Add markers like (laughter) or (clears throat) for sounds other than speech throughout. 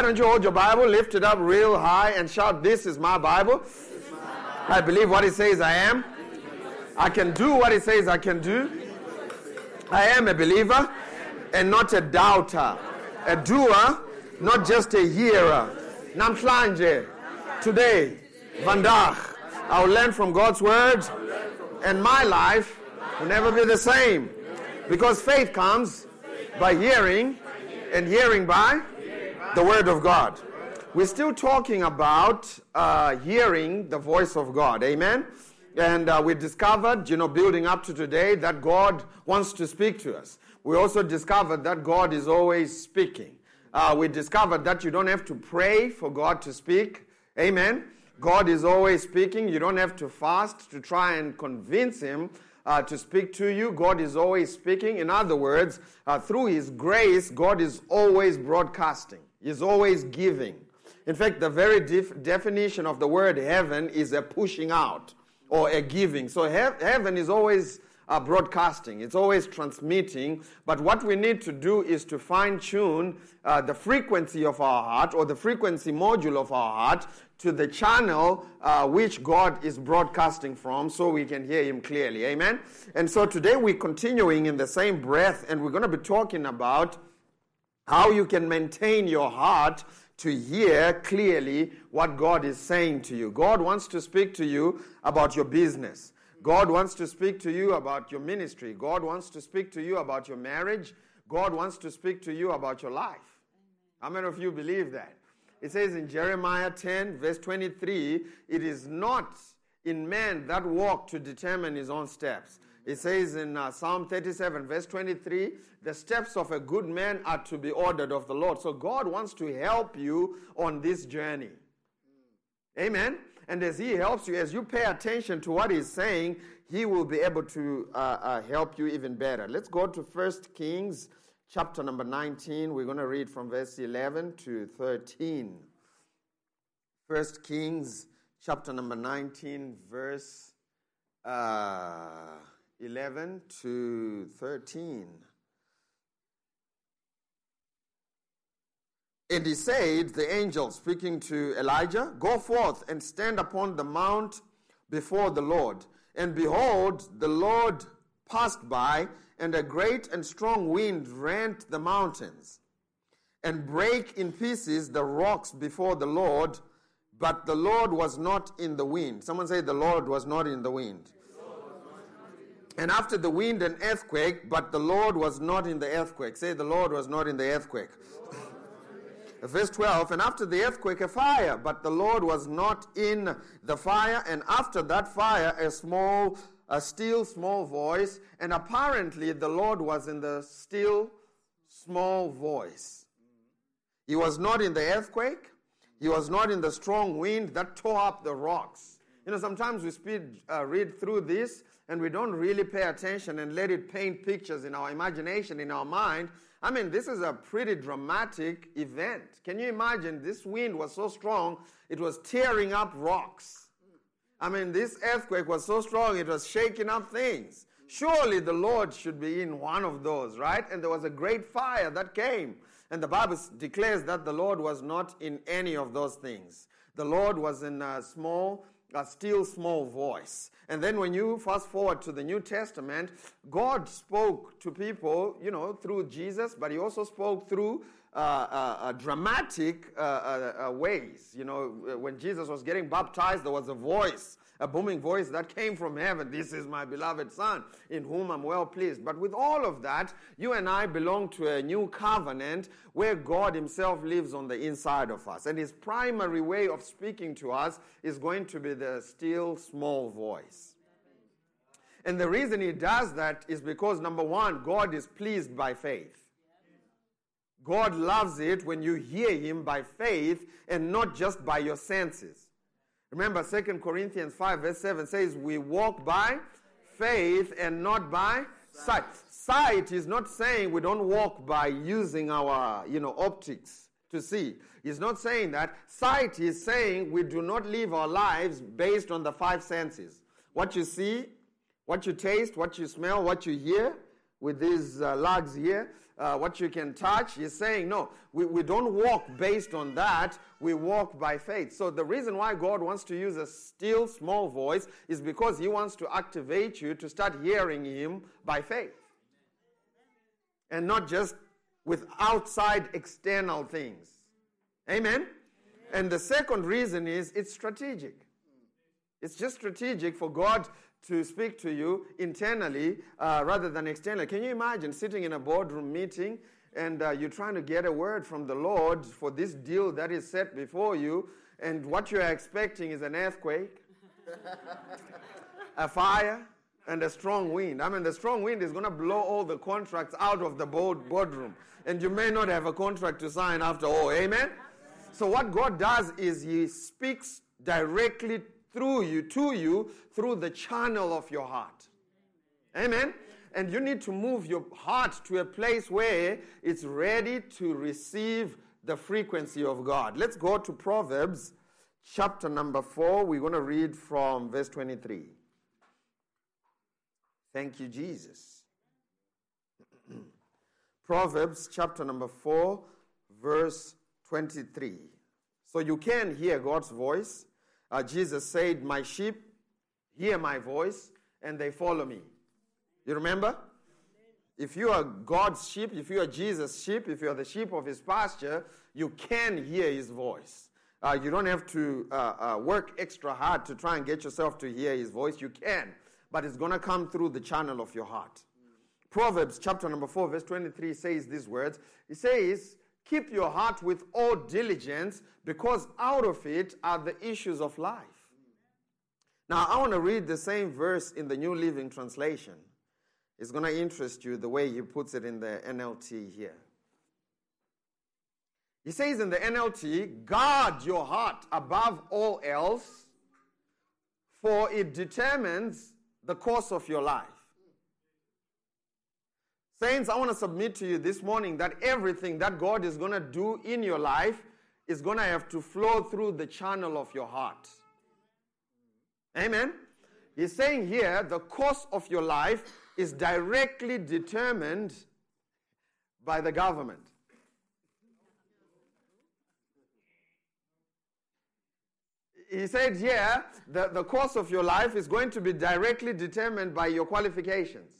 Why don't you hold your Bible, lift it up real high, and shout, This is my Bible. I believe what it says I am. I can do what it says I can do. I am a believer and not a doubter. A doer, not just a hearer. Namhlanje, today, vandag, I will learn from God's word, and my life will never be the same. Because faith comes by hearing, and hearing by the Word of God. We're still talking about uh, hearing the voice of God. Amen? And uh, we discovered, you know, building up to today, that God wants to speak to us. We also discovered that God is always speaking. Uh, we discovered that you don't have to pray for God to speak. Amen? God is always speaking. You don't have to fast to try and convince Him uh, to speak to you. God is always speaking. In other words, uh, through His grace, God is always broadcasting, He's always giving. In fact, the very def- definition of the word heaven is a pushing out or a giving. So he- heaven is always uh, broadcasting, it's always transmitting. But what we need to do is to fine tune uh, the frequency of our heart or the frequency module of our heart to the channel uh, which God is broadcasting from so we can hear Him clearly. Amen? And so today we're continuing in the same breath and we're going to be talking about how you can maintain your heart to hear clearly what God is saying to you. God wants to speak to you about your business. God wants to speak to you about your ministry. God wants to speak to you about your marriage. God wants to speak to you about your life. How many of you believe that? It says in Jeremiah 10, verse 23, it is not in man that walk to determine his own steps. It says in uh, Psalm 37, verse 23, the steps of a good man are to be ordered of the Lord. So God wants to help you on this journey. Amen. And as He helps you, as you pay attention to what He's saying, He will be able to uh, uh, help you even better. Let's go to 1 Kings chapter number 19. We're going to read from verse 11 to 13. 1 Kings chapter number 19, verse uh, 11 to 13. And he said, the angel speaking to Elijah, Go forth and stand upon the mount before the Lord. And behold, the Lord passed by, and a great and strong wind rent the mountains, and brake in pieces the rocks before the Lord, but the Lord was not in the wind. Someone say, The Lord was not in the wind. And after the wind, an earthquake, but the Lord was not in the earthquake. Say, The Lord was not in the earthquake. (laughs) Verse 12, and after the earthquake, a fire, but the Lord was not in the fire. And after that fire, a small, a still small voice. And apparently, the Lord was in the still small voice. He was not in the earthquake. He was not in the strong wind that tore up the rocks. You know, sometimes we speed, uh, read through this and we don't really pay attention and let it paint pictures in our imagination, in our mind. I mean, this is a pretty dramatic event. Can you imagine? This wind was so strong, it was tearing up rocks. I mean, this earthquake was so strong, it was shaking up things. Surely the Lord should be in one of those, right? And there was a great fire that came. And the Bible declares that the Lord was not in any of those things. The Lord was in a small, a still small voice. And then when you fast forward to the New Testament, God spoke to people, you know, through Jesus, but he also spoke through uh, uh, uh, dramatic uh, uh, ways. You know, when Jesus was getting baptized, there was a voice, a booming voice that came from heaven. This is my beloved Son, in whom I'm well pleased. But with all of that, you and I belong to a new covenant where God Himself lives on the inside of us. And His primary way of speaking to us is going to be the still small voice. And the reason He does that is because, number one, God is pleased by faith. God loves it when you hear Him by faith and not just by your senses. Remember, 2 Corinthians 5, verse 7 says, We walk by faith and not by sight. Sight is not saying we don't walk by using our, you know, optics to see. He's not saying that. Sight is saying we do not live our lives based on the five senses. What you see, what you taste, what you smell, what you hear with these uh, lugs here, uh, what you can touch. He's saying, no, we, we don't walk based on that. We walk by faith. So the reason why God wants to use a still small voice is because he wants to activate you to start hearing him by faith. And not just with outside external things. Amen? And the second reason is it's strategic. It's just strategic for God to speak to you internally uh, rather than externally. Can you imagine sitting in a boardroom meeting and uh, you're trying to get a word from the Lord for this deal that is set before you, and what you're expecting is an earthquake, a fire, and a strong wind. I mean, the strong wind is going to blow all the contracts out of the board, boardroom, and you may not have a contract to sign after all. Amen? So, what God does is He speaks directly through you, to you, through the channel of your heart. Amen? And you need to move your heart to a place where it's ready to receive the frequency of God. Let's go to Proverbs chapter number 4. We're going to read from verse 23. Thank you, Jesus. (clears throat) Proverbs chapter number 4, verse 23. So you can hear God's voice uh, Jesus said, My sheep hear my voice and they follow me. You remember? If you are God's sheep, if you are Jesus' sheep, if you are the sheep of his pasture, you can hear his voice. Uh, you don't have to uh, uh, work extra hard to try and get yourself to hear his voice. You can, but it's going to come through the channel of your heart. Proverbs chapter number 4, verse 23 says these words. It says, Keep your heart with all diligence, because out of it are the issues of life. Now, I want to read the same verse in the New Living Translation. It's going to interest you the way he puts it in the NLT here. He says in the NLT, guard your heart above all else, for it determines the course of your life. Saints, I want to submit to you this morning that everything that God is going to do in your life is going to have to flow through the channel of your heart. Amen? He's saying here the course of your life is directly determined by the government. He said here that the course of your life is going to be directly determined by your qualifications.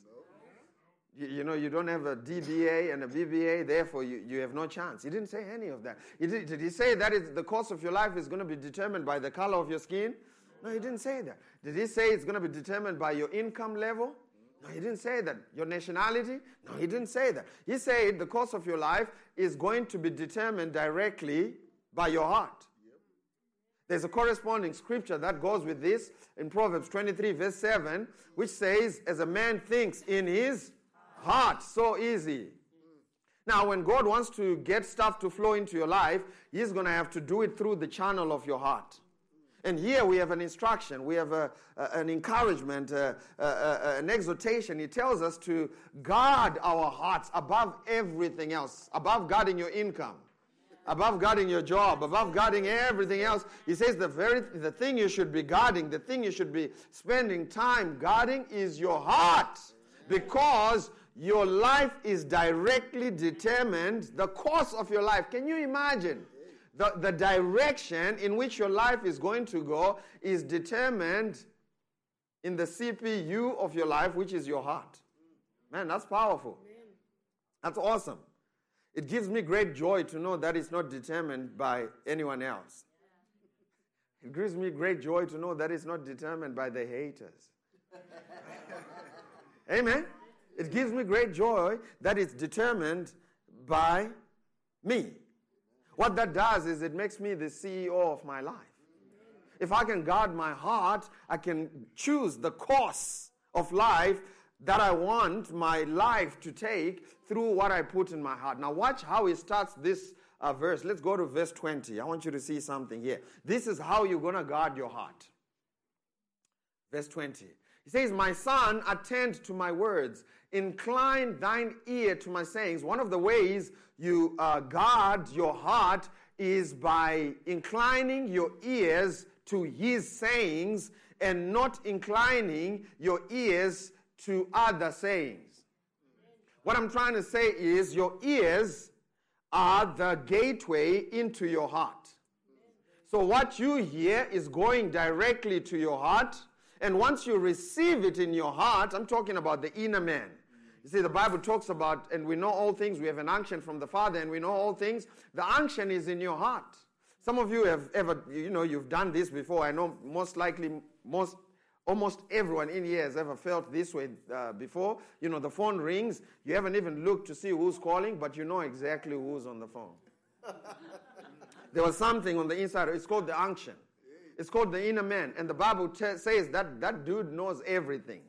You, you, know, you don't have a DBA and a BBA, therefore you, you have no chance. He didn't say any of that. He did, did he say that is, the course of your life is going to be determined by the color of your skin? No, he didn't say that. Did he say it's going to be determined by your income level? No, he didn't say that. Your nationality? No, he didn't say that. He said the course of your life is going to be determined directly by your heart. There's a corresponding scripture that goes with this in Proverbs 23, verse 7, which says, As a man thinks in his heart so easy. Now, when God wants to get stuff to flow into your life, He's going to have to do it through the channel of your heart. And here we have an instruction, we have a, a, an encouragement, a, an exhortation. He tells us to guard our hearts above everything else, above guarding your income, above guarding your job, above guarding everything else. He says the very the thing you should be guarding, the thing you should be spending time guarding is your heart. Because your life is directly determined, the course of your life. Can you imagine? The, the direction in which your life is going to go is determined in the CPU of your life, which is your heart. Man, that's powerful. That's awesome. It gives me great joy to know that it's not determined by anyone else. It gives me great joy to know that it's not determined by the haters. (laughs) Amen. It gives me great joy that it's determined by me. What that does is it makes me the CEO of my life. If I can guard my heart, I can choose the course of life that I want my life to take through what I put in my heart. Now, watch how he starts this uh, verse. Let's go to verse 20. I want you to see something here. This is how you're going to guard your heart. Verse 20. He says, My son, attend to my words, incline thine ear to my sayings. One of the ways you uh, guard your heart is by inclining your ears to his sayings and not inclining your ears to other sayings. What I'm trying to say is your ears are the gateway into your heart. So what you hear is going directly to your heart. And once you receive it in your heart, I'm talking about the inner man. You see, the Bible talks about, and we know all things, we have an unction from the Father, and we know all things. The unction is in your heart. Some of you have ever, you know, you've done this before. I know most likely, most, almost everyone in here has ever felt this way uh, before. You know, the phone rings, you haven't even looked to see who's calling, but you know exactly who's on the phone. (laughs) there was something on the inside, it's called the unction. It's called the inner man. And the Bible t- says that that dude knows everything.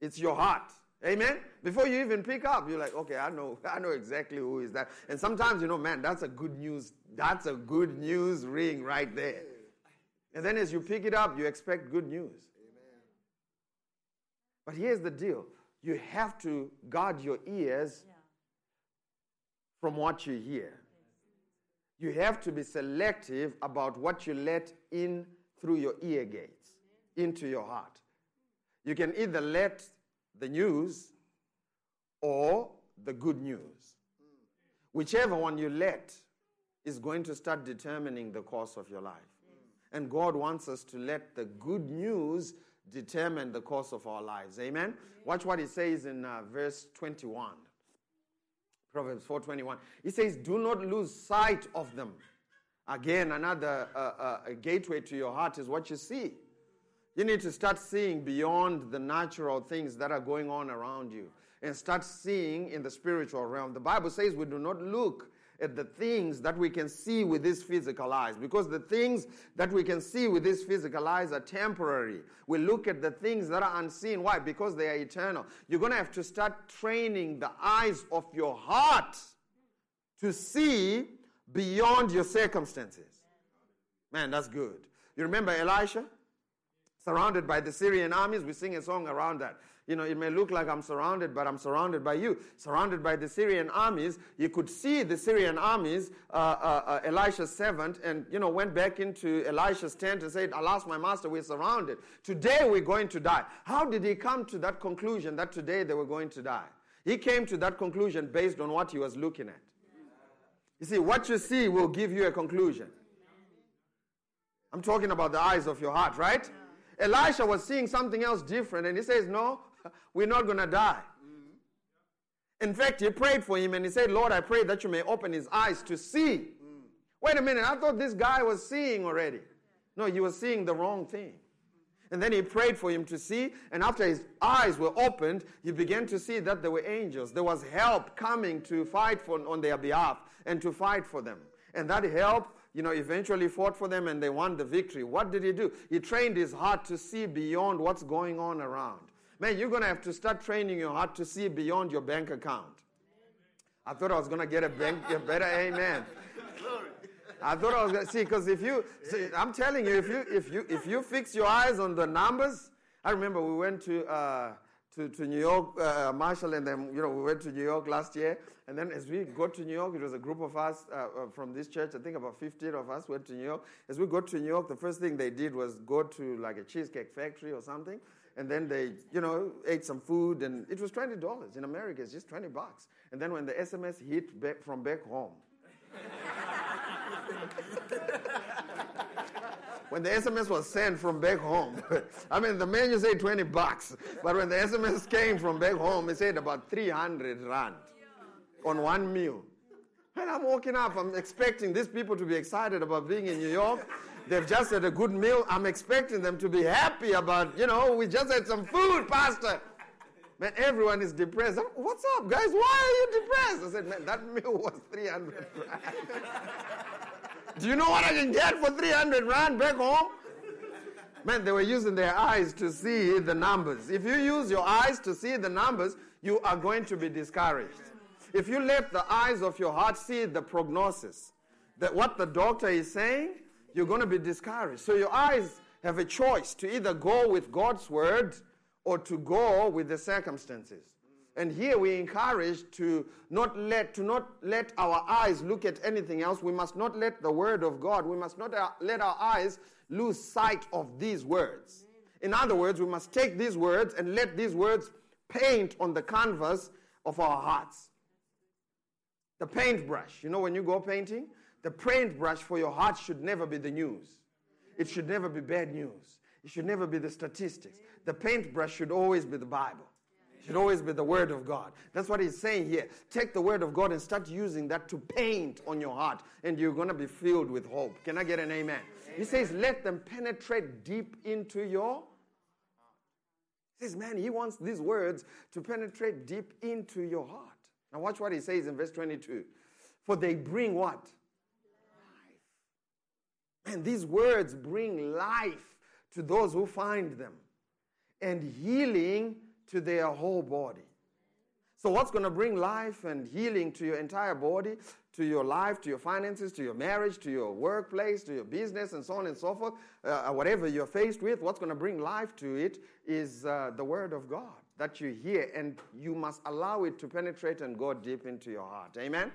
It's your heart. Amen. Before you even pick up, you're like, okay, I know, (laughs) I know exactly who is that. And sometimes, you know, man, that's a good news. That's a good news ring right there. And then as you pick it up, you expect good news. Amen. But here's the deal: you have to guard your ears yeah. from what you hear. You have to be selective about what you let in through your ear gates into your heart. You can either let the news or the good news. Whichever one you let is going to start determining the course of your life. And God wants us to let the good news determine the course of our lives. Amen? Watch what he says in uh, verse 21. Proverbs 4:21. He says, "Do not lose sight of them." Again, another uh, uh, gateway to your heart is what you see. You need to start seeing beyond the natural things that are going on around you and start seeing in the spiritual realm. The Bible says we do not look at the things that we can see with these physical eyes because the things that we can see with these physical eyes are temporary. We look at the things that are unseen. Why? Because they are eternal. You're going to have to start training the eyes of your heart to see beyond your circumstances. Man, that's good. You remember Elisha? Surrounded by the Syrian armies. We sing a song around that. You know, it may look like I'm surrounded, but I'm surrounded by you. Surrounded by the Syrian armies. You could see the Syrian armies, uh, uh, uh, Elisha's servant, and, you know, went back into Elisha's tent and said, Alas, my master, we're surrounded. Today we're going to die. How did he come to that conclusion that today they were going to die? He came to that conclusion based on what he was looking at. You see, what you see will give you a conclusion. I'm talking about the eyes of your heart, right? Elisha was seeing something else different, and he says, No, (laughs) we're not going to die. Mm. In fact, he prayed for him and he said, Lord, I pray that you may open his eyes to see. Mm. Wait a minute, I thought this guy was seeing already. No, he was seeing the wrong thing. And then he prayed for him to see, and after his eyes were opened, he began to see that there were angels. There was help coming to fight for, on their behalf and to fight for them. And that help you know, eventually fought for them and they won the victory. What did he do? He trained his heart to see beyond what's going on around. Man, you're going to have to start training your heart to see beyond your bank account. I thought I was going to get a, bank, a better amen. I thought I was going to see because if you, see, I'm telling you, if you if you if you fix your eyes on the numbers, I remember we went to uh, to, to New York, uh, Marshall, and then you know we went to New York last year, and then as we got to New York, it was a group of us uh, uh from this church. I think about 15 of us went to New York. As we got to New York, the first thing they did was go to like a cheesecake factory or something, and then they you know ate some food, and it was twenty dollars in America. It's just twenty bucks. And then when the SMS hit back from back home. When the SMS was sent from back home, (laughs) I mean, the menu said 20 bucks, but when the SMS came from back home, it said about 300 rand on one meal. And I'm walking up, I'm expecting these people to be excited about being in New York. They've just had a good meal. I'm expecting them to be happy about, you know, we just had some food, Pastor. Man, everyone is depressed. What's up, guys? Why are you depressed? I said, man, that meal was 300 rand. (laughs) Do you know what I can get for 300 rand back home? Man, they were using their eyes to see the numbers. If you use your eyes to see the numbers, you are going to be discouraged. If you let the eyes of your heart see the prognosis, that what the doctor is saying, you're going to be discouraged. So your eyes have a choice to either go with God's word or to go with the circumstances. And here we encourage to not let to not let our eyes look at anything else. We must not let the word of God. We must not uh, let our eyes lose sight of these words. In other words, we must take these words and let these words paint on the canvas of our hearts. The paintbrush, you know, when you go painting, the paintbrush for your heart should never be the news. It should never be bad news. It should never be the statistics. The paintbrush should always be the Bible should always be the Word of God. That's what he's saying here. Take the Word of God and start using that to paint on your heart, and you're going to be filled with hope. Can I get an amen? amen? He says, Let them penetrate deep into your. He says, Man, he wants these words to penetrate deep into your heart. Now, watch what he says in verse 22. For they bring what? Life. And these words bring life to those who find them, and healing to their whole body. So, what's going to bring life and healing to your entire body, to your life, to your finances, to your marriage, to your workplace, to your business, and so on and so forth, uh, whatever you're faced with, what's going to bring life to it is uh, the Word of God that you hear, and you must allow it to penetrate and go deep into your heart. Amen?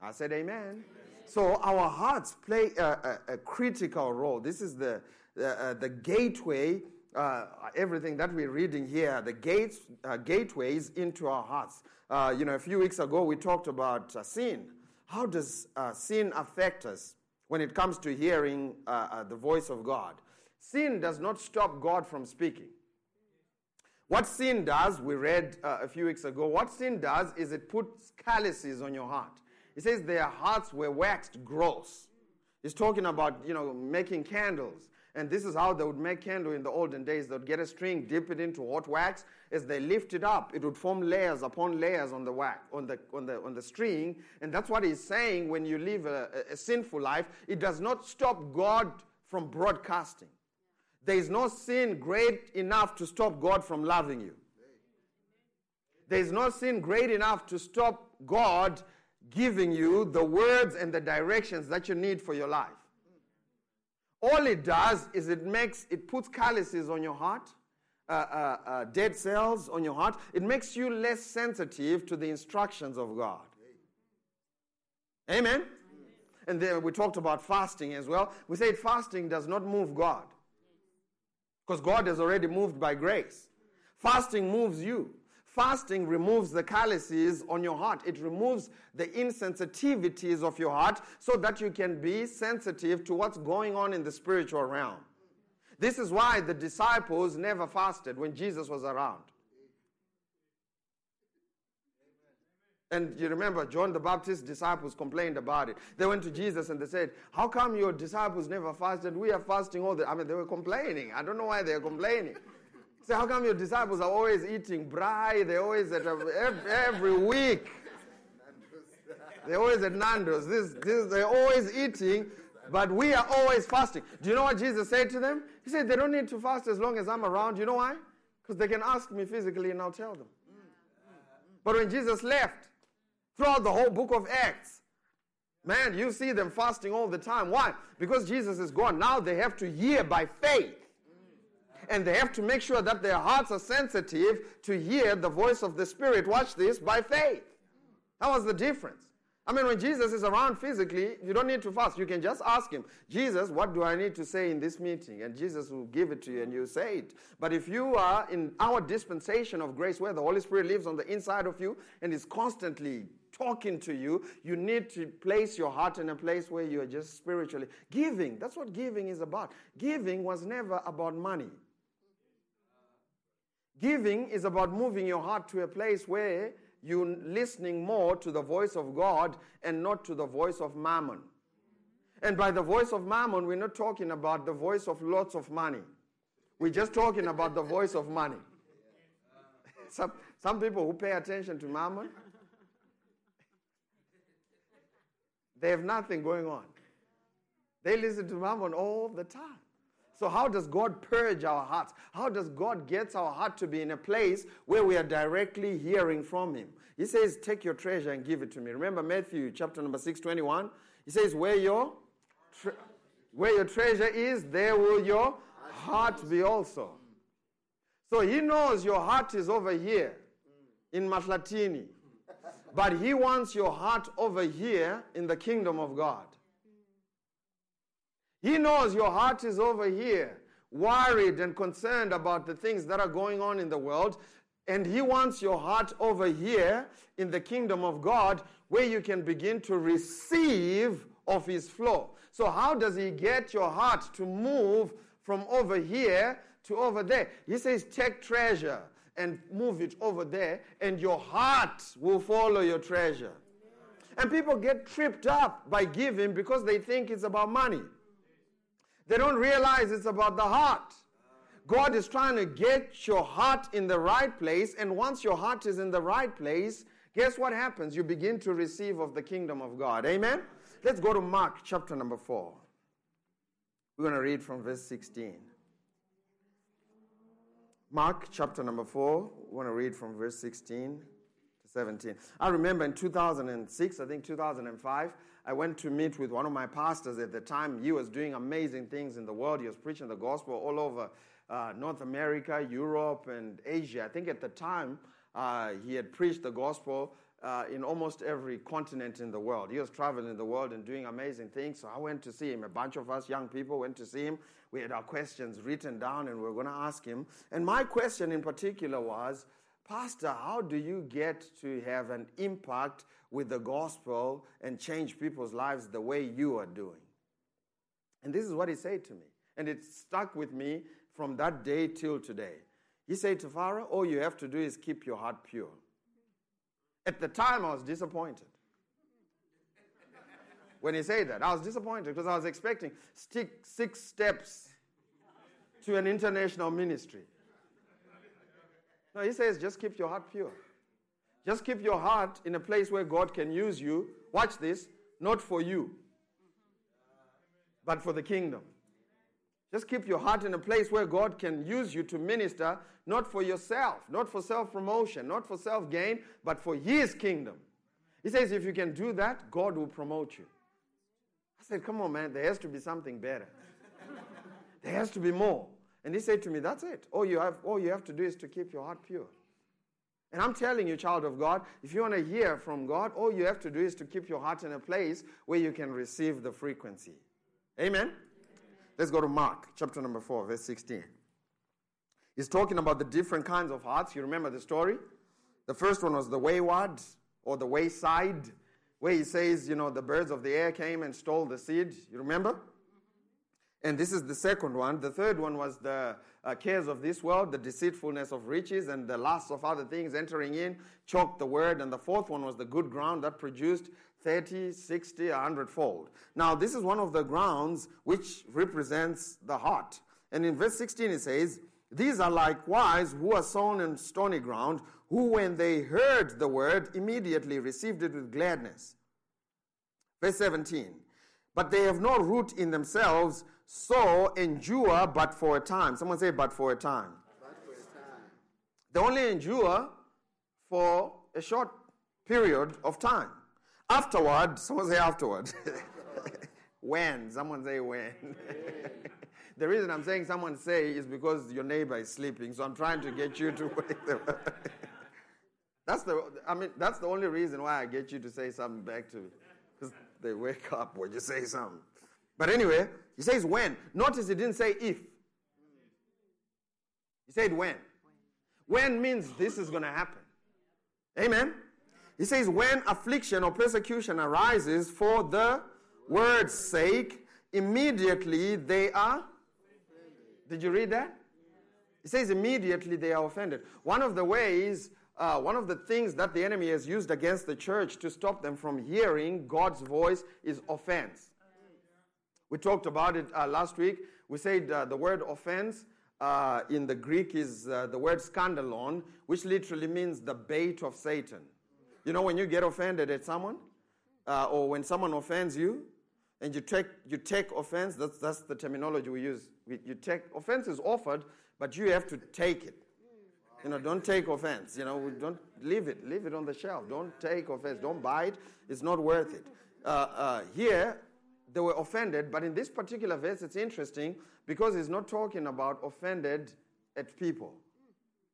I said, Amen. amen. So, our hearts play a, a, a, critical role. This is the, the, uh, the gateway uh, everything that we're reading here, the gates, uh, gateways into our hearts. Uh, you know, a few weeks ago we talked about uh, sin. How does uh, sin affect us when it comes to hearing uh, the voice of God? Sin does not stop God from speaking. What sin does, we read a few weeks ago, what sin does is it puts calluses on your heart. It says their hearts were waxed gross. He's talking about, you know, making candles and this is how they would make candle in the olden days. They would get a string, dip it into hot wax. As they lift it up, it would form layers upon layers on the wax, on the, on the, on the string. And that's what he's saying when you live a, a sinful life. It does not stop God from broadcasting. There is no sin great enough to stop God from loving you. There is no sin great enough to stop God giving you the words and the directions that you need for your life. All it does is it makes, it puts calluses on your heart, uh, uh, uh, dead cells on your heart. It makes you less sensitive to the instructions of God. Amen? Amen? And then we talked about fasting as well. We said fasting does not move God because God is already moved by grace. Fasting moves you. Fasting removes the calluses on your heart. It removes the insensitivities of your heart so that you can be sensitive to what's going on in the spiritual realm. This is why the disciples never fasted when Jesus was around. And you remember, John the Baptist's disciples complained about it. They went to Jesus and they said, How come your disciples never fasted? We are fasting all the I mean, they were complaining. I don't know why they're complaining. Say, how come your disciples are always eating braai? They're always at uh, a, every, every week. They're always at Nando's. This, this, they're always eating, but we are always fasting. Do you know what Jesus said to them? He said, they don't need to fast as long as I'm around. You know why? Because they can ask me physically and I'll tell them. But when Jesus left, throughout the whole book of Acts, man, you see them fasting all the time. Why? Because Jesus is gone. Now they have to hear by faith and they have to make sure that their hearts are sensitive to hear the voice of the Spirit. Watch this by faith. That was the difference. I mean, when Jesus is around physically, you don't need to fast. You can just ask him, Jesus, what do I need to say in this meeting? And Jesus will give it to you and you say it. But if you are in our dispensation of grace where the Holy Spirit lives on the inside of you and is constantly talking to you, you need to place your heart in a place where you are just spiritually giving. That's what giving is about. Giving was never about money. Giving is about moving your heart to a place where you're listening more to the voice of God and not to the voice of mammon. And by the voice of mammon, we're not talking about the voice of lots of money. We're just talking about the voice of money. (laughs) some, some people who pay attention to mammon, they have nothing going on. They listen to mammon all the time. So, how does God purge our hearts? How does God get our heart to be in a place where we are directly hearing from Him? He says, Take your treasure and give it to me. Remember Matthew chapter number 6, 21? He says, Where your, tre- where your treasure is, there will your heart be also. So, He knows your heart is over here in Matlatini, but He wants your heart over here in the kingdom of God. He knows your heart is over here, worried and concerned about the things that are going on in the world. And He wants your heart over here in the kingdom of God where you can begin to receive of His flow. So, how does He get your heart to move from over here to over there? He says, Take treasure and move it over there, and your heart will follow your treasure. And people get tripped up by giving because they think it's about money. They don't realize it's about the heart. God is trying to get your heart in the right place, and once your heart is in the right place, guess what happens? You begin to receive of the kingdom of God. Amen? Let's go to Mark chapter number 4. We're going to read from verse 16. Mark chapter number 4, we want to read from verse 16 to 17. I remember in 2006, I think 2005, I went to meet with one of my pastors at the time. He was doing amazing things in the world. He was preaching the gospel all over uh, North America, Europe, and Asia. I think at the time uh, he had preached the gospel uh, in almost every continent in the world. He was traveling the world and doing amazing things. So I went to see him. A bunch of us young people went to see him. We had our questions written down and we were going to ask him. And my question in particular was, Pastor, how do you get to have an impact with the gospel and change people's lives the way you are doing? And this is what he said to me. And it stuck with me from that day till today. He said Tafara, All you have to do is keep your heart pure. At the time, I was disappointed. When he said that, I was disappointed because I was expecting six steps to an international ministry. No, he says just keep your heart pure. Just keep your heart in a place where God can use you. Watch this, not for you, but for the kingdom. Just keep your heart in a place where God can use you to minister, not for yourself, not for self promotion, not for self gain, but for His kingdom. He says, if you can do that, God will promote you. I said, come on, man, there has to be something better. there has to be more. And he said to me, That's it. All you, have, all you have to do is to keep your heart pure. And I'm telling you, child of God, if you want to hear from God, all you have to do is to keep your heart in a place where you can receive the frequency. Amen? Let's go to Mark, chapter number 4, verse 16. He's talking about the different kinds of hearts. You remember the story? The first one was the wayward or the wayside, where he says, you know, the birds of the air came and stole the seed. You remember? And this is the second one. The third one was the uh, cares of this world, the deceitfulness of riches, and the lust of other things entering in, choked the word. And the fourth one was the good ground that produced 30, 60, 100 fold. Now, this is one of the grounds which represents the heart. And in verse 16 it says, These are likewise who are sown in stony ground, who when they heard the word immediately received it with gladness. Verse 17, But they have no root in themselves so endure but for a time. Someone say, but for a time. But for a time. They only endure for a short period of time. Afterward, someone say afterward. (laughs) when? Someone say when. (laughs) the reason I'm saying someone say is because your neighbor is sleeping, so I'm trying to get you to wake them up. (laughs) That's the, I mean, that's the only reason why I get you to say something back to me. Because they wake up when you say something. But anyway, he says when. Notice he didn't say if. He said when. When means this is going to happen. Amen. He says when affliction or persecution arises for the word's sake, immediately they are. Did you read that? He says immediately they are offended. One of the ways uh, one of the things that the enemy has used against the church to stop them from hearing God's voice is offense. We talked about it uh, last week. We said uh, the word offense uh, in the Greek is uh, the word scandalon, which literally means the bait of Satan. You know, when you get offended at someone, uh, or when someone offends you, and you take, you take offense, that's, that's the terminology we use. We, you take, offense is offered, but you have to take it. You know, don't take offense. You know, don't leave it. Leave it on the shelf. Don't take offense. Don't buy it. It's not worth it. Uh, here, they were offended, but in this particular verse, it's interesting because he's not talking about offended at people.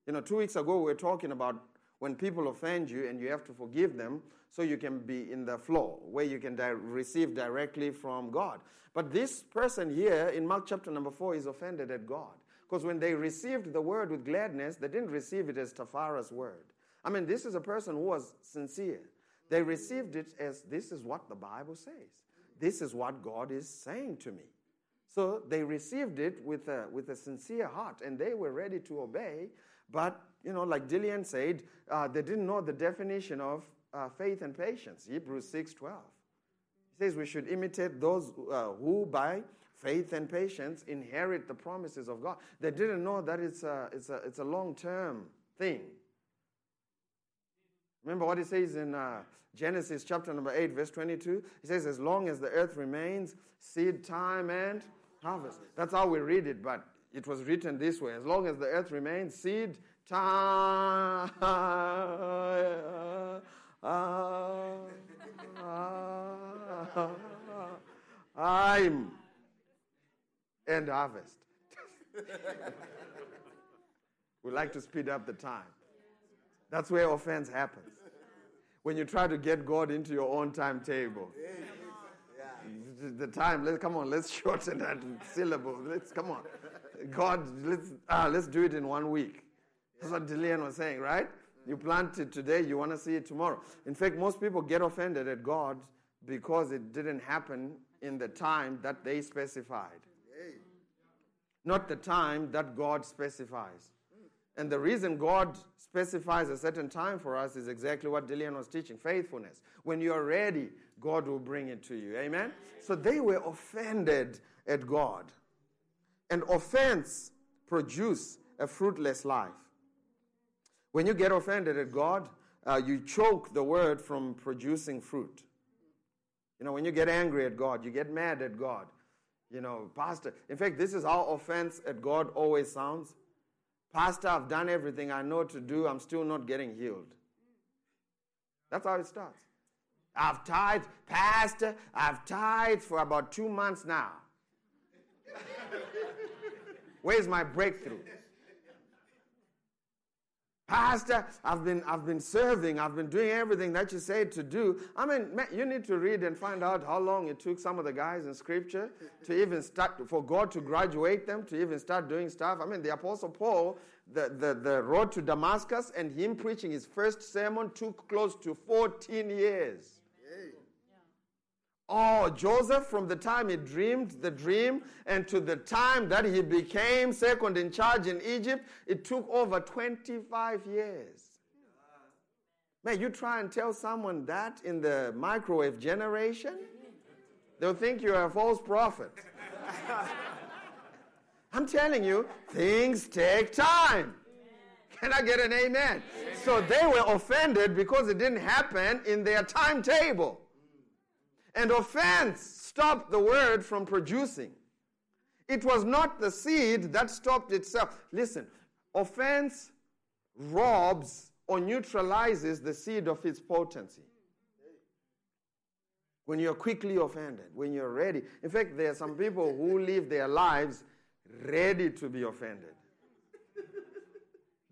You know, two weeks ago, we were talking about when people offend you and you have to forgive them so you can be in the flow where you can di- receive directly from God. But this person here in Mark chapter number 4 is offended at God. Because when they received the word with gladness, they didn't receive it as Tafara's word. I mean, this is a person who was sincere. They received it as this is what the Bible says. This is what God is saying to me. So they received it with a, with a sincere heart and they were ready to obey. But, you know, like Dillian said, uh, they didn't know the definition of uh, faith and patience. Hebrews 6.12. He says we should imitate those uh, who by faith and patience inherit the promises of God. They didn't know that it's a, it's a, it's a long term thing. Remember what he says in uh, Genesis chapter number 8, verse 22? He says, As long as the earth remains, seed time and harvest. That's how we read it, but it was written this way As long as the earth remains, seed time. I'm and harvest. (laughs) we like to speed up the time. That's where offense happens. When you try to get God into your own timetable. The time, let's come on, let's shorten that syllable. Let's come on. God, let's ah, let's do it in one week. That's what Dillian was saying, right? You plant it today, you want to see it tomorrow. In fact, most people get offended at God because it didn't happen in the time that they specified not the time that God specifies. And the reason God specifies a certain time for us is exactly what Dillian was teaching faithfulness. When you're ready, God will bring it to you. Amen? So they were offended at God. And offense produces a fruitless life. When you get offended at God, uh, you choke the word from producing fruit. You know, when you get angry at God, you get mad at God, you know, Pastor. In fact, this is how offense at God always sounds. Pastor, I've done everything I know to do, I'm still not getting healed. That's how it starts. I've tithed, Pastor, I've tithed for about two months now. (laughs) Where's my breakthrough? Pastor, I've been, I've been serving, I've been doing everything that you said to do. I mean, man, you need to read and find out how long it took some of the guys in scripture to even start, for God to graduate them, to even start doing stuff. I mean, the Apostle Paul, the, the, the road to Damascus and him preaching his first sermon took close to 14 years. Oh, Joseph, from the time he dreamed the dream and to the time that he became second in charge in Egypt, it took over 25 years. Man, you try and tell someone that in the microwave generation, they'll think you're a false prophet. (laughs) I'm telling you, things take time. Can I get an amen? amen? So they were offended because it didn't happen in their timetable. And offense stopped the word from producing. It was not the seed that stopped itself. Listen, offense robs or neutralizes the seed of its potency. When you're quickly offended, when you're ready. In fact, there are some people who live their lives ready to be offended.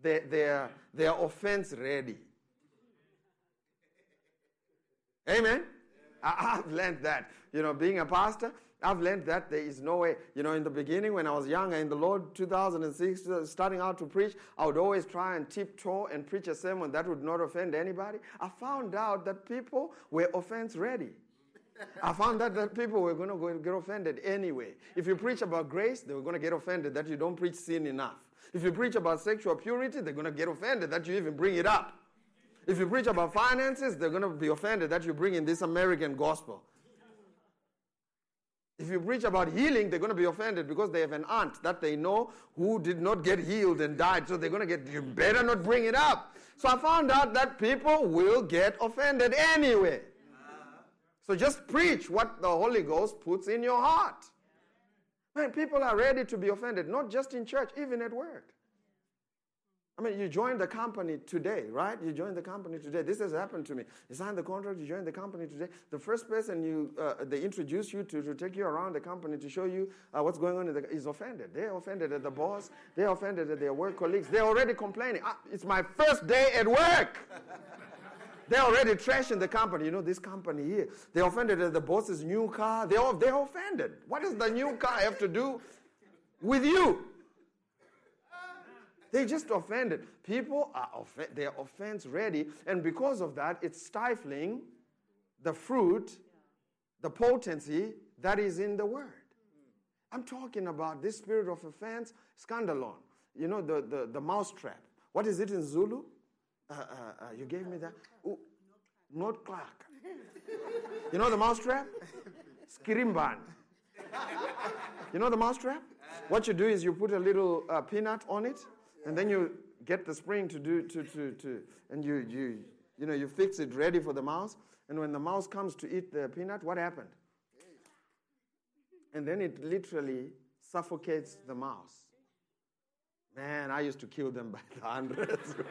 They, they're, they're offense ready. Amen? (laughs) I've learned that. You know, being a pastor, I've learned that there is no way. You know, in the beginning, when I was younger in the Lord, 2006, uh, starting out to preach, I would always try and tiptoe and preach a sermon that would not offend anybody. I found out that people were offense ready. I found out that people were going to get offended anyway. If you preach about grace, they were going to get offended that you don't preach sin enough. If you preach about sexual purity, they're going to get offended that you even bring it up. If you preach about finances, they're going to be offended that you bring in this American gospel. If you preach about healing, they're going to be offended because they have an aunt that they know who did not get healed and died. So they're going to get, you better not bring it up. So I found out that people will get offended anyway. So just preach what the Holy Ghost puts in your heart. Man, people are ready to be offended, not just in church, even at work. I mean, you joined the company today, right? You joined the company today. This has happened to me. You signed the contract, you joined the company today. The first person you uh, they introduce you to to take you around the company to show you uh, what's going on the, is offended. They're offended at the boss. They're offended at their work colleagues. They're already complaining. Ah, it's my first day at work. (laughs) They're already trashing the company. You know, this company here. They're offended at the boss's new car. They're, they're offended. What does the new car have to do with you? They just offended. People are off- they're offense ready, and because of that, it's stifling the fruit, the potency that is in the word. I'm talking about this spirit of offense, scandalon. You know, the, the, the mousetrap. What is it in Zulu? Uh, uh, uh, you gave me that. Ooh, not Clark. (laughs) You know the mousetrap? (laughs) Skirimban. You know the mousetrap? What you do is you put a little uh, peanut on it, and then you get the spring to do to to to, and you you you know you fix it ready for the mouse. And when the mouse comes to eat the peanut, what happened? And then it literally suffocates the mouse. Man, I used to kill them by the hundreds. I (laughs) to,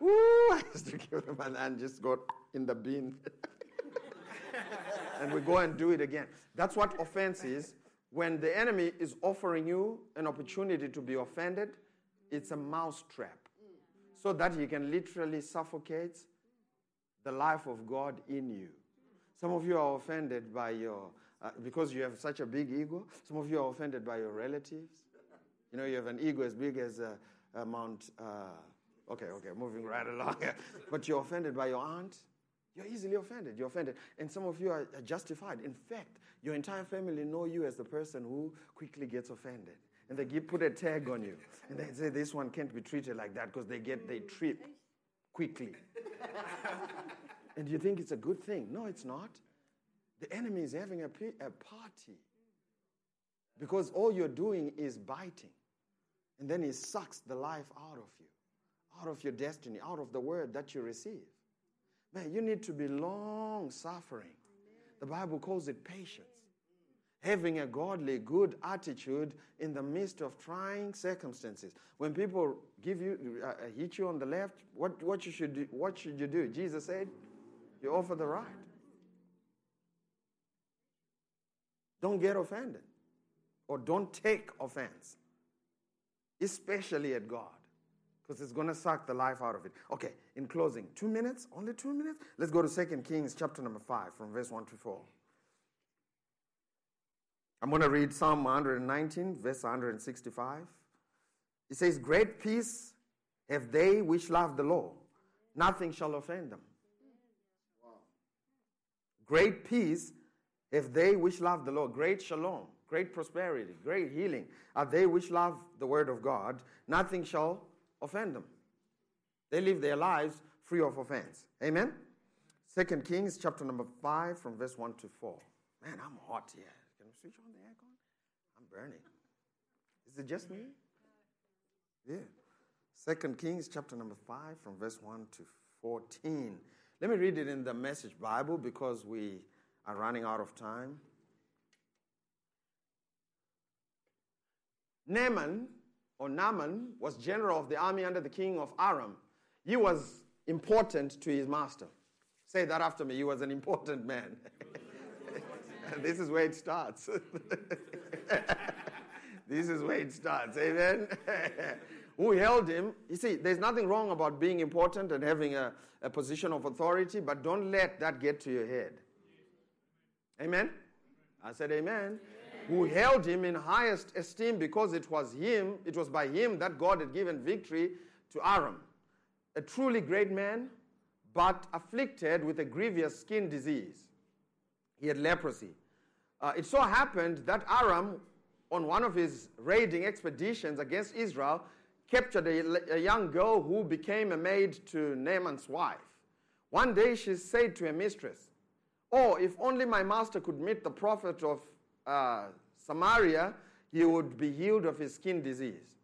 woo, I used to kill them and, and just go in the bin. (laughs) and we go and do it again. That's what offense is. When the enemy is offering you an opportunity to be offended, it's a mouse trap. So that you can literally suffocate the life of God in you. Some of you are offended by your, uh, because you have such a big ego. Some of you are offended by your relatives. You know, you have an ego as big as uh, uh, Mount. Uh, okay, okay, moving right along. (laughs) but you're offended by your aunt. You're easily offended. You're offended. And some of you are justified. In fact, your entire family know you as the person who quickly gets offended. And they put a tag on you. And they say, this one can't be treated like that because they get, they trip quickly. (laughs) and you think it's a good thing. No, it's not. The enemy is having a, a party because all you're doing is biting. And then he sucks the life out of you, out of your destiny, out of the word that you receive. Man, you need to be long suffering. The Bible calls it patience. Having a godly, good attitude in the midst of trying circumstances. When people give you, uh, hit you on the left, what, what, you should do, what should you do? Jesus said, you offer the right. Don't get offended or don't take offense, especially at God, because it's going to suck the life out of it. Okay, in closing, two minutes, only two minutes. Let's go to Second Kings chapter number 5 from verse 1 to 4. I'm going to read Psalm 119, verse 165. It says, Great peace have they which love the law, nothing shall offend them. Great peace have they which love the law, great shalom, great prosperity, great healing are they which love the word of God, nothing shall offend them. They live their lives free of offense. Amen? Second Kings chapter number 5 from verse 1 to 4. Man, I'm hot here. Switch on the aircon? I'm burning. Is it just me? Yeah. Second Kings chapter number 5 from verse 1 to 14. Let me read it in the message Bible because we are running out of time. Naaman, or Naaman, was general of the army under the king of Aram. He was important to his master. Say that after me. He was an important man. (laughs) (laughs) this is where it starts. (laughs) this is where it starts. Amen. (laughs) Who held him? You see, there's nothing wrong about being important and having a, a position of authority, but don't let that get to your head. Amen? I said, Amen. Who held him in highest esteem because it was him, it was by him that God had given victory to Aram. A truly great man, but afflicted with a grievous skin disease. He had leprosy. Uh, it so happened that Aram, on one of his raiding expeditions against Israel, captured a, a young girl who became a maid to Naaman's wife. One day she said to her mistress, Oh, if only my master could meet the prophet of uh, Samaria, he would be healed of his skin disease.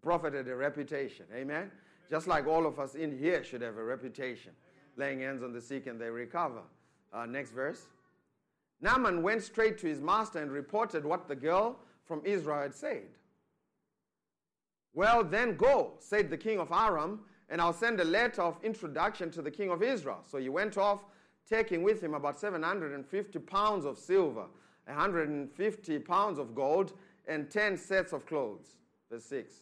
Prophet had a reputation, amen? Just like all of us in here should have a reputation. Laying hands on the sick and they recover. Uh, next verse. Naaman went straight to his master and reported what the girl from Israel had said. Well, then go, said the king of Aram, and I'll send a letter of introduction to the king of Israel. So he went off, taking with him about 750 pounds of silver, 150 pounds of gold, and 10 sets of clothes. Verse 6.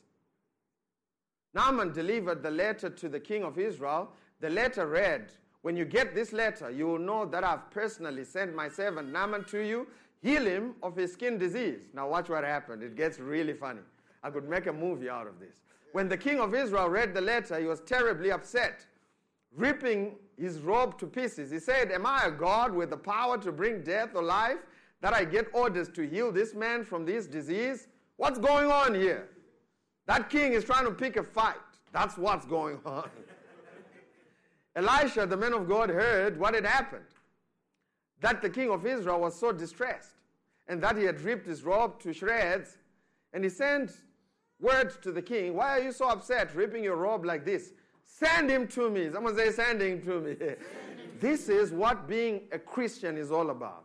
Naaman delivered the letter to the king of Israel. The letter read, When you get this letter, you will know that I've personally sent my servant Naaman to you, heal him of his skin disease. Now, watch what happened. It gets really funny. I could make a movie out of this. When the king of Israel read the letter, he was terribly upset, ripping his robe to pieces. He said, Am I a God with the power to bring death or life that I get orders to heal this man from this disease? What's going on here? That king is trying to pick a fight. That's what's going (laughs) on. Elisha, the man of God, heard what had happened that the king of Israel was so distressed and that he had ripped his robe to shreds. And he sent word to the king, Why are you so upset ripping your robe like this? Send him to me. Someone say, Send him to me. (laughs) this is what being a Christian is all about.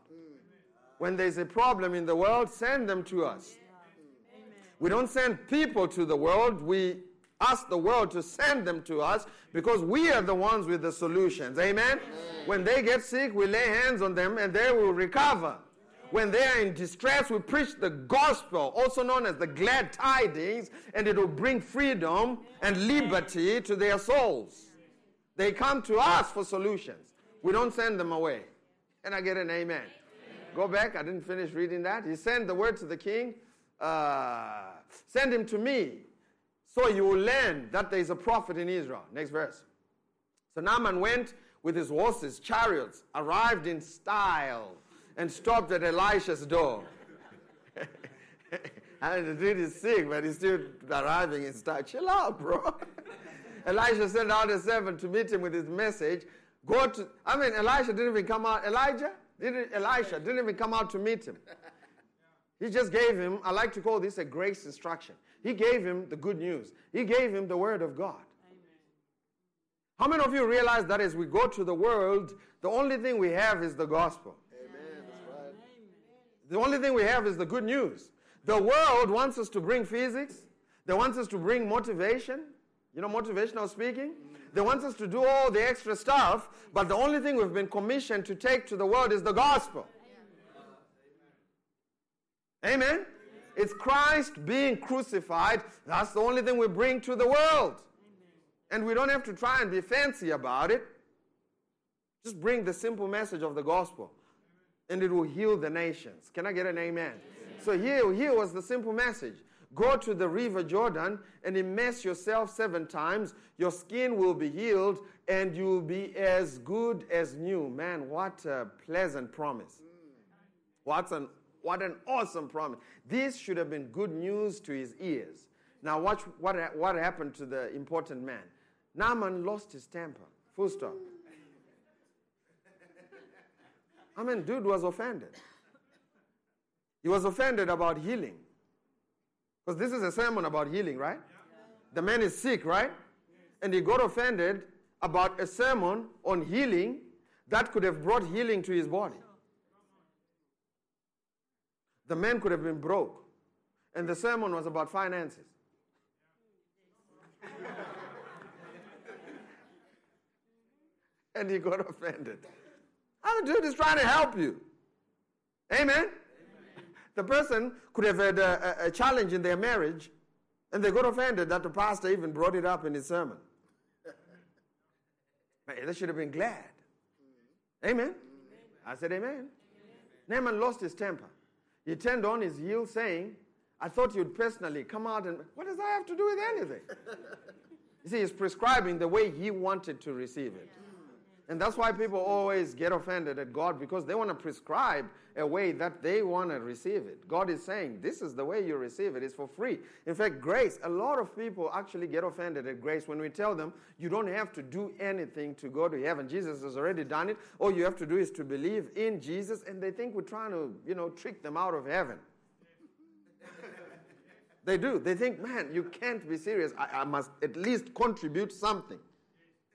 When there's a problem in the world, send them to us. We don't send people to the world, we ask the world to send them to us because we are the ones with the solutions. Amen? When they get sick, we lay hands on them and they will recover. When they are in distress, we preach the gospel, also known as the glad tidings, and it will bring freedom and liberty to their souls. They come to us for solutions. We don't send them away. Can I get an amen? Go back. I didn't finish reading that. He sent the word to the king uh, Send him to me, so you will learn that there is a prophet in Israel. Next verse. So Naaman went with his horses, chariots, arrived in style and stopped at Elisha's door. (laughs) and the dude is sick, but he's still arriving in style. Chill out, bro. (laughs) Elisha sent out a servant to meet him with his message. Go to, I mean, Elisha didn't even come out. Elijah? Didn't, Elisha didn't even come out to meet him. He just gave him, I like to call this a grace instruction. He gave him the good news. He gave him the word of God. How many of you realize that as we go to the world, the only thing we have is the gospel? Amen. That's right. The only thing we have is the good news. The world wants us to bring physics. They want us to bring motivation. You know, motivational speaking. They want us to do all the extra stuff, but the only thing we've been commissioned to take to the world is the gospel. Amen? It's Christ being crucified. That's the only thing we bring to the world. And we don't have to try and be fancy about it. Just bring the simple message of the gospel, and it will heal the nations. Can I get an amen? So here, here was the simple message. Go to the river Jordan and immerse yourself seven times. Your skin will be healed and you will be as good as new. Man, what a pleasant promise. Mm. What an, what an awesome promise. This should have been good news to his ears. Now, watch what, what happened to the important man. Naaman lost his temper. Full stop. I mean, dude was offended. He was offended about healing. Because this is a sermon about healing, right? The man is sick, right? And he got offended about a sermon on healing that could have brought healing to his body. The man could have been broke. And the sermon was about finances. (laughs) and he got offended. I'm dude is trying to help you. Amen? The person could have had a, a, a challenge in their marriage, and they got offended that the pastor even brought it up in his sermon. They should have been glad. Amen? I said, Amen. Naaman lost his temper. He turned on his heel, saying, I thought you'd personally come out and. What does that have to do with anything? (laughs) you see, he's prescribing the way he wanted to receive it. And that's why people always get offended at God because they want to prescribe a way that they want to receive it. God is saying, This is the way you receive it, it's for free. In fact, grace, a lot of people actually get offended at grace when we tell them, You don't have to do anything to go to heaven. Jesus has already done it. All you have to do is to believe in Jesus, and they think we're trying to, you know, trick them out of heaven. (laughs) they do. They think, Man, you can't be serious. I, I must at least contribute something.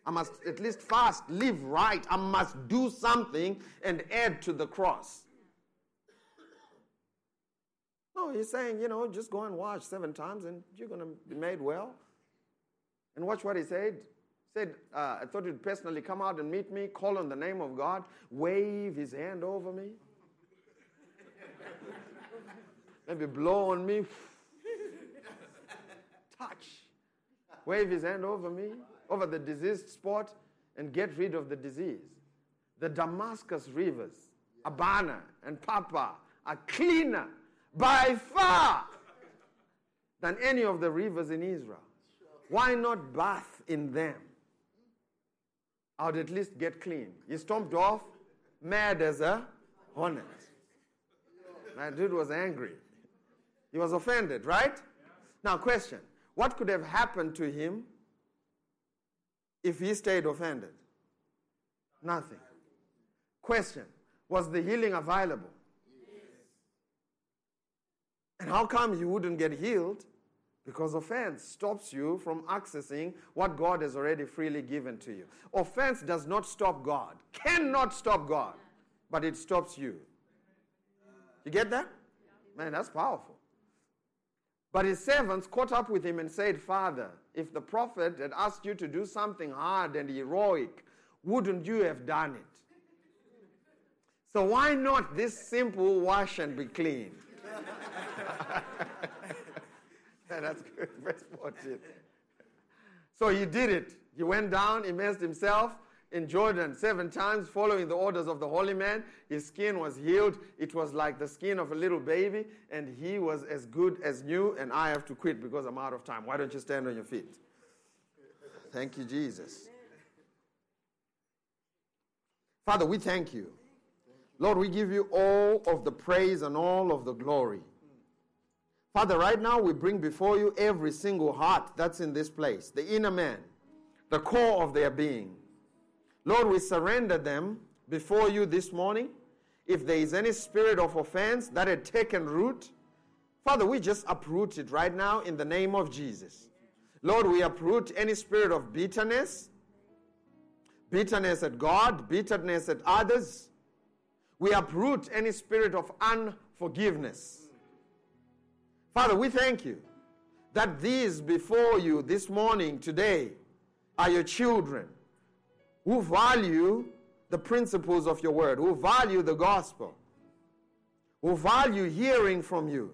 I must at least fast, live right. I must do something and add to the cross. No, he's saying, you know, just go and wash seven times and you're going to be made well. And watch what he said. He said, uh, I thought he'd personally come out and meet me, call on the name of God, wave his hand over me, (laughs) maybe blow on me, (laughs) touch, wave his hand over me, over the diseased spot, and get rid of the disease. The Damascus rivers, Abana and Pharpar, are cleaner by far than any of the rivers in Israel. Why not bath in them? I would at least get clean. He stomped off, mad as a hornet. That dude was angry. He was offended, right? Now, question What could have happened to him if he stayed offended? Nothing. Question Was the healing available? Yes. And how come you wouldn't get healed? Because offense stops you from accessing what God has already freely given to you. Offense does not stop God, cannot stop God, but it stops you. You get that? Man, that's powerful. But his servants caught up with him and said, Father, if the prophet had asked you to do something hard and heroic, wouldn't you have done it? So why not this simple wash and be clean? (laughs) That's good. Verse 14. So he did it. He went down, immersed himself in Jordan seven times, following the orders of the holy man. His skin was healed. It was like the skin of a little baby, and he was as good as new. And I have to quit because I'm out of time. Why don't you stand on your feet? Thank you, Jesus. Father, we thank you. Lord, we give you all of the praise and all of the glory. Father, right now we bring before you every single heart that's in this place, the inner man, the core of their being. Lord, we surrender them before you this morning. If there is any spirit of offense that had taken root, Father, we just uproot it right now in the name of Jesus. Lord, we uproot any spirit of bitterness, bitterness at God, bitterness at others. We uproot any spirit of unforgiveness. Father, we thank you that these before you this morning, today, are your children who value the principles of your word, who value the gospel, who value hearing from you,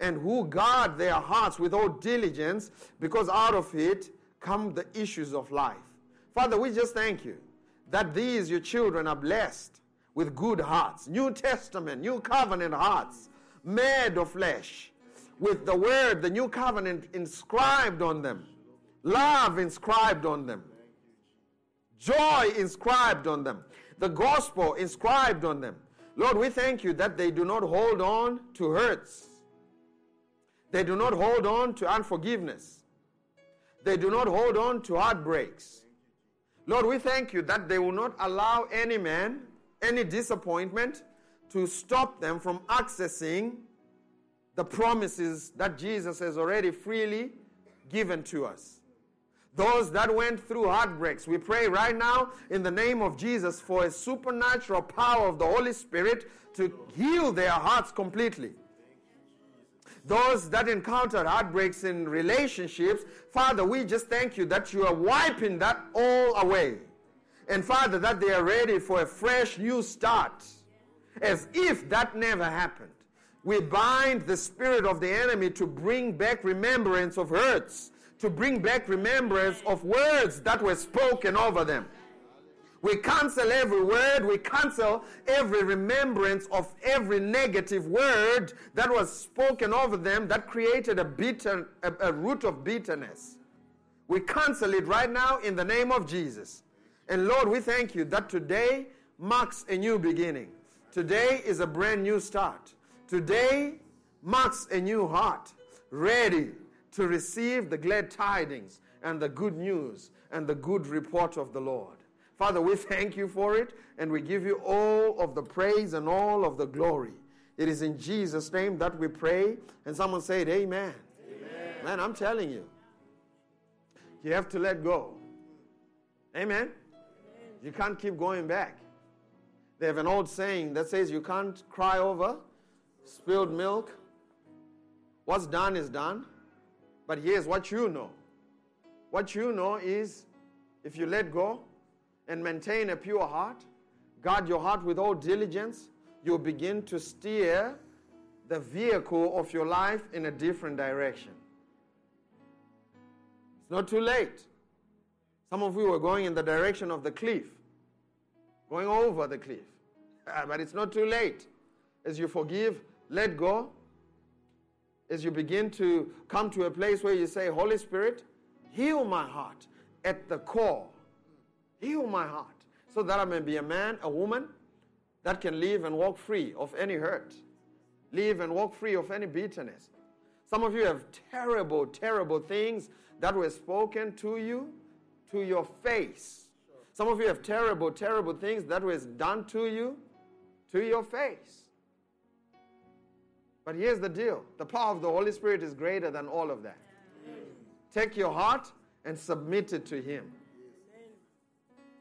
and who guard their hearts with all diligence because out of it come the issues of life. Father, we just thank you that these, your children, are blessed with good hearts, New Testament, New Covenant hearts, made of flesh with the word, the new covenant inscribed on them, love inscribed on them, joy inscribed on them, the gospel inscribed on them. Lord, we thank you that they do not hold on to hurts. They do not hold on to unforgiveness. They do not hold on to heartbreaks. Lord, we thank you that they will not allow any man, any disappointment to stop them from accessing the promises that Jesus has already freely given to us. Those that went through heartbreaks, we pray right now in the name of Jesus for a supernatural power of the Holy Spirit to heal their hearts completely. Those that encountered heartbreaks in relationships, Father, we just thank you that you are wiping that all away. And Father, that they are ready for a fresh new start, as if that never happened we bind the spirit of the enemy to bring back remembrance of hurts, to bring back remembrance of words that were spoken over them. We cancel every word, we cancel every remembrance of every negative word that was spoken over them that created a, bitter, a, a root of bitterness. We cancel it right now in the name of Jesus. And Lord, we thank you that today marks a new beginning. Today is a brand new start. Today marks a new heart, ready to receive the glad tidings and the good news and the good report of the Lord. Father, we (laughs) thank you for it and we give you all of the praise and all of the glory. It is in Jesus' name that we pray. And someone said, Amen. Amen. Man, I'm telling you, you have to let go. Amen. You can't keep going back. They have an old saying that says you can't cry over spilled milk. What's done is done. But here's what you know. What you know is if you let go and maintain a pure heart, guard your heart with all diligence, you'll begin to steer the vehicle of your life in a different direction. It's not too late. Some of you are going in the direction of the cliff, going over the cliff. (laughs) But it's not too late. As you forgive, let go. As you begin to come to a place where you say, Holy Spirit, heal my heart at the core. Heal my heart so that I may be a man, a woman that can live and walk free of any hurt, live and walk free of any bitterness. Some of you have terrible, terrible things that were spoken to you to your face. Some of you have terrible, terrible things that was done to you to your face. But here's the deal the power of the Holy Spirit is greater than all of that. Take your heart and submit it to Him.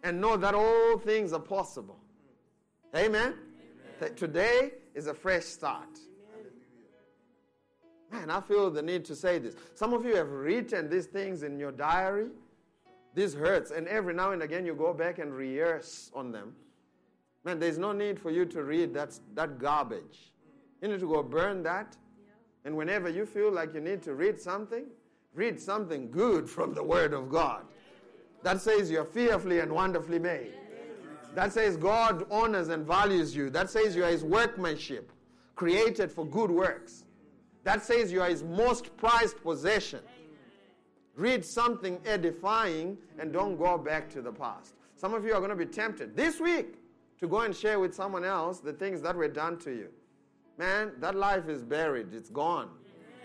And know that all things are possible. Amen? That Today is a fresh start. Man, I feel the need to say this. Some of you have written these things in your diary. This hurts, and every now and again you go back and rehearse on them. Man, there's no need for you to read that, that garbage. You need to go burn that. And whenever you feel like you need to read something, read something good from the Word of God. That says you're fearfully and wonderfully made. That says God honors and values you. That says you are His workmanship, created for good works. That says you are His most prized possession. Read something edifying and don't go back to the past. Some of you are going to be tempted this week to go and share with someone else the things that were done to you. Man, that life is buried, it's gone,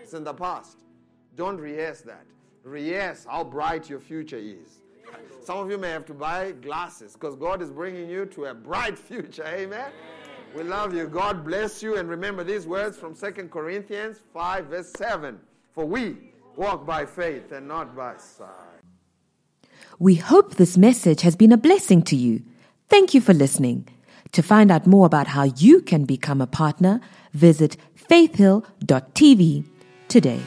it's in the past. Don't rehearse that. Rehearse how bright your future is. Some of you may have to buy glasses because God is bringing you to a bright future. Amen. We love you. God bless you. And remember these words from 2 Corinthians 5, verse 7. For we walk by faith and not by sight. We hope this message has been a blessing to you. Thank you for listening. To find out more about how you can become a partner, visit faithhill.tv today.